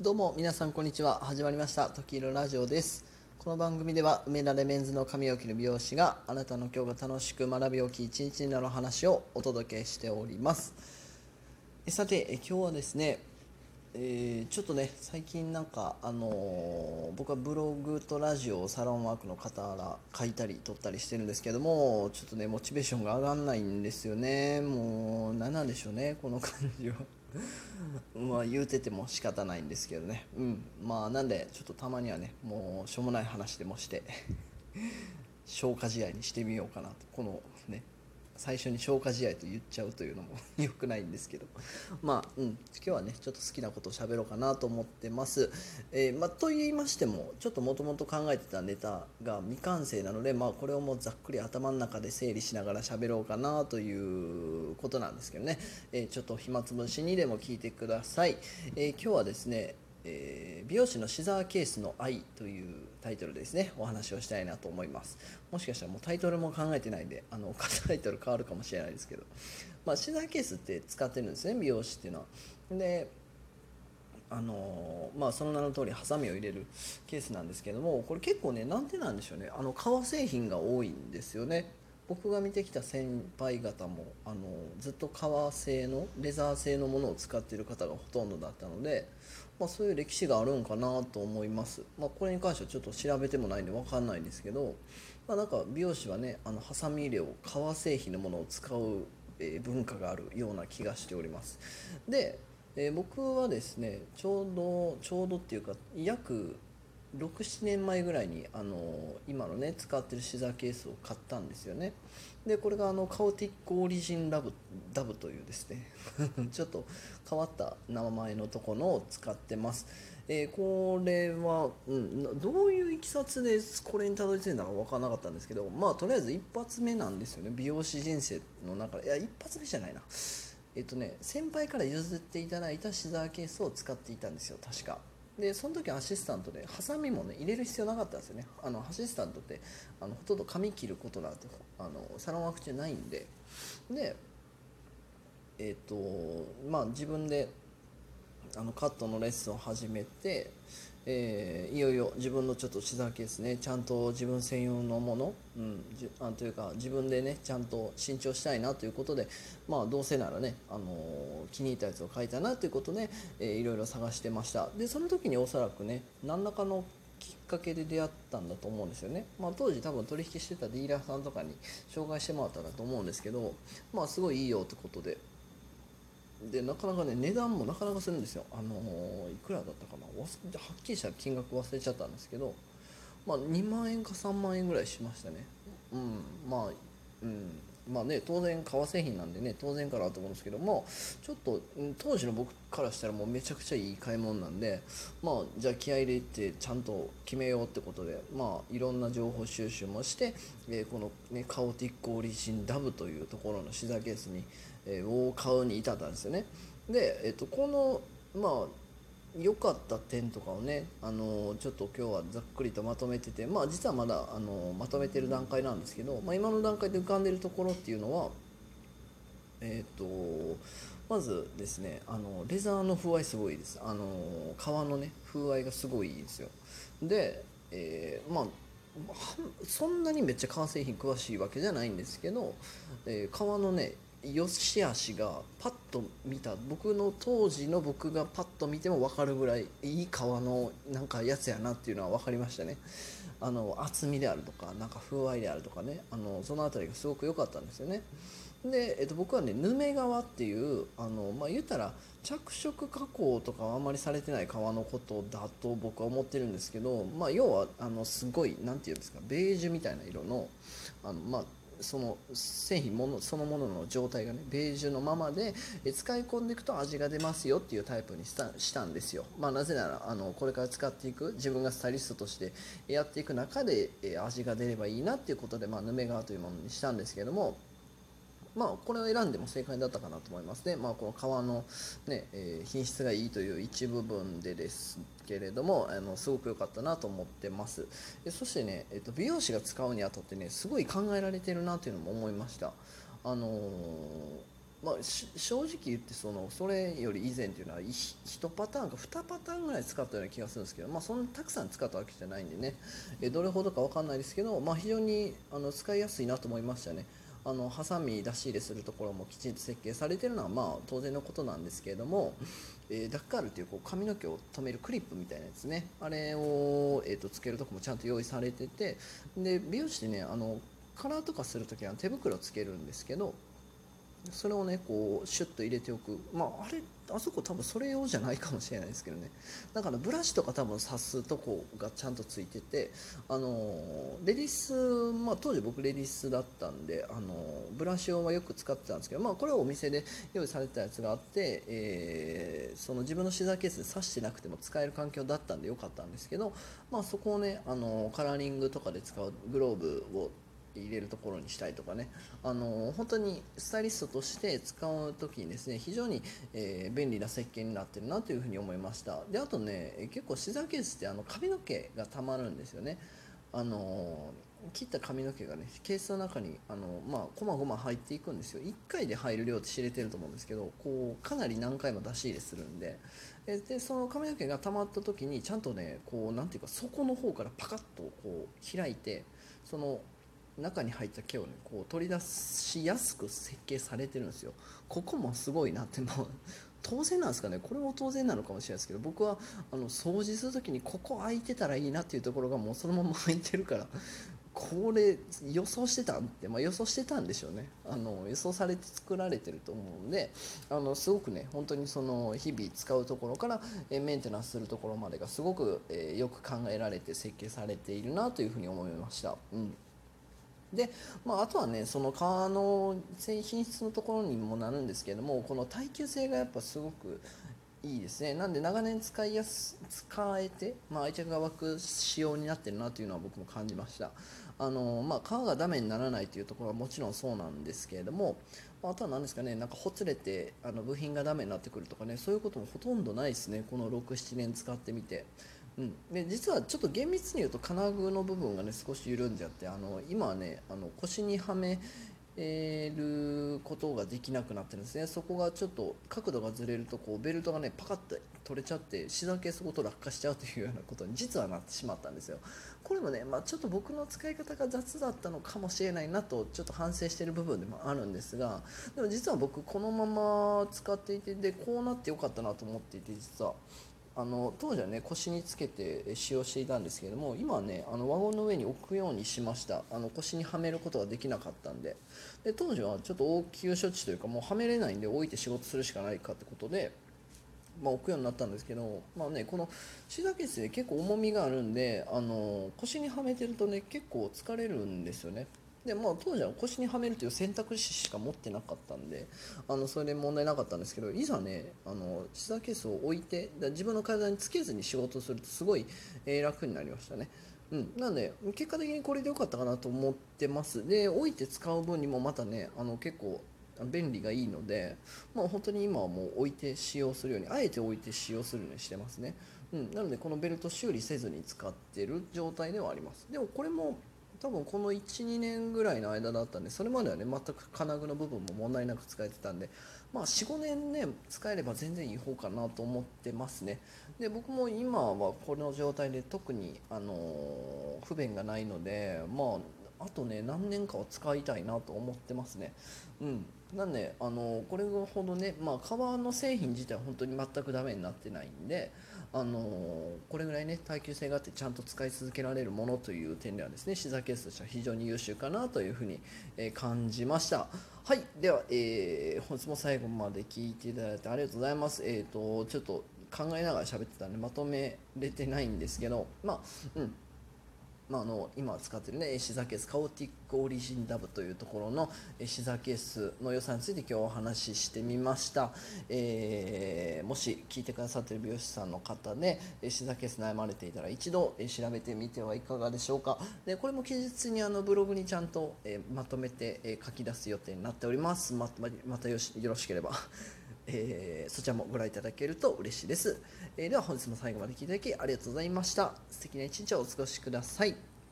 どうも皆さんこんにちは。始まりました「時色ラジオ」です。この番組では梅田レメンズの髪を切る美容師があなたの今日が楽しく学びおき一日になる話をお届けしております。えさてえ今日はですねえーちょっとね最近なんかあのー僕はブログとラジオをサロンワークの方ら書いたり撮ったりしてるんですけどもちょっとねモチベーションが上がんないんですよね。もう何なんでしょうねこの感じは。まあ言うてても仕方ないんですけどね。うん。まあなんでちょっとたまにはねもうしょうもない話でもして消化試合にしてみようかなと。このね最初に消化試合と言っちゃうというのも 良くないんですけど。まあうん。今日はねちょっと好きなことを喋ろうかなと思ってます、えーま、と言いましてもちょっともともと考えてたネタが未完成なのでまあこれをもうざっくり頭の中で整理しながら喋ろうかなということなんですけどね、えーちょっと暇つぶしにでも聞いてください、えー今日はですねえー美容師のシザーケースの愛というタイトルですね。お話をしたいなと思います。もしかしたらもうタイトルも考えてないんであのタイトル変わるかもしれないですけど、まあ、シザーケースって使ってるんですね美容師っていうのは。であのまあ、その名の通りハサミを入れるケースなんですけどもこれ結構ねなんでなんでしょうね。あの革製品が多いんですよね。僕が見てきた先輩方もあのずっと革製のレザー製のものを使っている方がほとんどだったので、まあ、そういう歴史があるんかなと思います、まあ、これに関してはちょっと調べてもないんで分かんないんですけど、まあ、なんか美容師はねあのハサミ入れを革製品のものを使う、えー文化があるような気がしております。で、えー僕はですねちょうどちょうどっていうか約67年前ぐらいにあの今のね使ってるシザーケースを買ったんですよね。でこれがあのカオティックオリジンラブダブというですね。ちょっと変わった名前のところを使ってます、えーこれは、うん、どういういきさつでこれにたどり着いたのか分からなかったんですけどまあとりあえず一発目なんですよね。美容師人生の中で。いや一発目じゃないな。えっとね先輩から譲っていただいたシザーケースを使っていたんですよ確か。でその時アシスタントでハサミもね入れる必要なかったんですよね。あのアシスタントってあのほとんど髪切ることなんてあのサロンワーク中ないんで。でえっ、とまあ自分であのカットのレッスンを始めて、えーいよいよ自分のちょっとシザーケースねちゃんと自分専用のもの、うん、じあというか自分でねちゃんと新調したいなということでまあどうせならね、あのー気に入ったやつを買いたなということで、えーいろいろ探してました。でその時におそらくね何らかのきっかけで出会ったんだと思うんですよね、まあ、当時多分取引してたディーラーさんとかに紹介してもらったんだと思うんですけどまあすごいいいよってことででなかなかね値段もなかなかするんですよ。あのーいくらだったかな。はっきりした金額忘れちゃったんですけどまあ2万円か3万円ぐらいしましたね。うんまあうん。まあね当然革製品なんでね当然かなと思うんですけどもちょっと当時の僕からしたらもうめちゃくちゃいい買い物なんでまあじゃあ気合入れてちゃんと決めようってことでまあいろんな情報収集もして、えーこのねカオティックオリジンダブというところのシザーケースに、えーを買うに至ったんですよね。で、えっとこのまあ良かった点とかをね、あのちょっと今日はざっくりとまとめてて、まあ、実はまだ、あのまとめてる段階なんですけど、まあ、今の段階で浮かんでるところっていうのは、えー、とまずですねあのレザーの風合いすごいです。あの革のね風合いがすごいいいですよ。で、えーまあそんなにめっちゃ革製品詳しいわけじゃないんですけど、えー革のね良し悪しがパッと見た僕の当時の僕がパッと見ても分かるぐらいいい革のなんかやつやなっていうのは分かりましたね。あの厚みであるとかなんか風合いであるとかね。あのその辺りがすごく良かったんですよね。で、えっと、僕はねヌメ革っていうあの、まあ、言ったら着色加工とかはあんまりされてない革のことだと僕は思ってるんですけど、まあ、要はあのすごいなんていうんですかベージュみたいな色のあの、まあ、その製品ものそのものの状態がねベージュのままで使い込んでいくと味が出ますよっていうタイプにしたしたんですよ、まあ、なぜならあのこれから使っていく自分がスタイリストとしてやっていく中で味が出ればいいなっていうことで、まあ、ヌメ革というものにしたんですけどもまあ、これを選んでも正解だったかなと思いますね。まあ、この皮の、ねえー品質がいいという一部分でですけれどもあのすごく良かったなと思ってます。そしてね、えっと美容師が使うにあたってねすごい考えられてるなというのも思いました。あのーまあ、正直言ってそのそれより以前っていうのは1パターンか2パターンぐらい使ったような気がするんですけど、まあ、そんなたくさん使ったわけじゃないんでねえどれほどか分かんないですけど、まあ、非常にあの使いやすいなと思いましたね。あのハサミ出し入れするところもきちんと設計されてるのはまあ当然のことなんですけれども、えー、ダッカールというこう髪の毛を留めるクリップみたいなやつね。あれを、えー、とつけるとこもちゃんと用意されてて。で美容師ってねあのカラーとかするときは手袋つけるんですけどそれをねこうシュッと入れておく。まああれあそこ多分それ用じゃないかもしれないですけどね。だからブラシとか多分刺すとこがちゃんとついててあのレディースまあ当時僕レディースだったんであのブラシ用はよく使ってたんですけどまあこれはお店で用意されてたやつがあって、えー、その自分のシザーケースで刺してなくても使える環境だったんでよかったんですけどまあそこをねあのカラーリングとかで使うグローブを入れるところにしたいとかね。あの本当にスタイリストとして使う時にですね非常に、えー、便利な設計になってるなというふうに思いました。であとね結構シザーケースってあの髪の毛がたまるんですよね。あの切った髪の毛がねケースの中にあの、まあ、こまごま入っていくんですよ。1回で入る量って知れてると思うんですけどこうかなり何回も出し入れするんで。でその髪の毛が溜まった時にちゃんとねこうなんていうか底の方からパカッとこう開いてその中に入った毛をねこう取り出しやすく設計されてるんですよ。ここもすごいなってもう当然なんですかね。これも当然なのかもしれないですけど僕はあの掃除する時にここ空いてたらいいなっていうところがもうそのまま空いてるからこれ予想してたんって、まあ、予想してたんでしょうね。あの予想されて作られてると思うのであのすごくね本当にその日々使うところからえメンテナンスするところまでがすごく、え、よく考えられて設計されているなというふうに思いました。うん。で、まあ、あとはねその革の品質のところにもなるんですけどもこの耐久性がやっぱすごくいいですね。なんで長年使いやす使えて、まあ、愛着が湧く仕様になってるなというのは僕も感じました。あの、まあ、皮がダメにならないというところはもちろんそうなんですけれどもあとは何ですかねなんかほつれてあの部品がダメになってくるとかねそういうこともほとんどないですね。この67年使ってみて。うん、で実はちょっと厳密に言うと金具の部分がね少し緩んじゃってあの今はねあの腰にはめることができなくなってるんですね。そこがちょっと角度がずれるとこうベルトがねパカッと取れちゃってシザーケースごと落下しちゃうというようなことに実はなってしまったんですよ。これもね、まあ、ちょっと僕の使い方が雑だったのかもしれないなとちょっと反省してる部分でもあるんですがでも実は僕このまま使っていてでこうなってよかったなと思っていて実は。あの当時はね腰につけて使用していたんですけれども今はねあのワゴンの上に置くようにしました。あの腰にはめることができなかったんで。で当時はちょっと応急処置というかもうはめれないんで置いて仕事するしかないかってことで、まあ、置くようになったんですけど、まあね、このシーザーケースで結構重みがあるんであの腰にはめてるとね結構疲れるんですよね。でまあ、当時は腰にはめるという選択肢しか持ってなかったんであのそれで問題なかったんですけどいざねあのシザーケースを置いて自分の体につけずに仕事するとすごい、えー、楽になりましたね。うん、なので結果的にこれで良かったかなと思ってます。で置いて使う分にもまたねあの結構便利がいいので、まあ、本当に今はもう置いて使用するようにあえて置いて使用するようにしてますね、うん、なのでこのベルト修理せずに使ってる状態ではあります。でもこれも多分この12年ぐらいの間だったんでそれまではね全く金具の部分も問題なく使えてたんでまあ45年ね使えれば全然いい方かなと思ってますね。で僕も今はこの状態で特にあの不便がないのでまああとね何年かは使いたいなと思ってますね。うん。なんであのこれほどねまあ革の製品自体は本当に全くダメになってないんであのこれぐらいね耐久性があってちゃんと使い続けられるものという点ではですねシザーケースとしては非常に優秀かなというふうに、え感じました。はい。では、えー、本日も最後まで聞いていただいてありがとうございます。えっ、ー、とちょっと考えながら喋ってたんでまとめれてないんですけどまあうん。まあ、あの今使ってるねシザケースカオティックオリジンダブというところのシザケースの良さについて今日お話ししてみました、えー、もし聞いてくださってる美容師さんの方でシザケース悩まれていたら一度調べてみてはいかがでしょうか。でこれも記述にあのブログにちゃんと、えまとめて、書き出す予定になっております。ままたよろしければ。えー、そちらもご覧いただけると嬉しいです、えー、では本日も最後まで聴いていただきありがとうございました。素敵な一日をお過ごしください。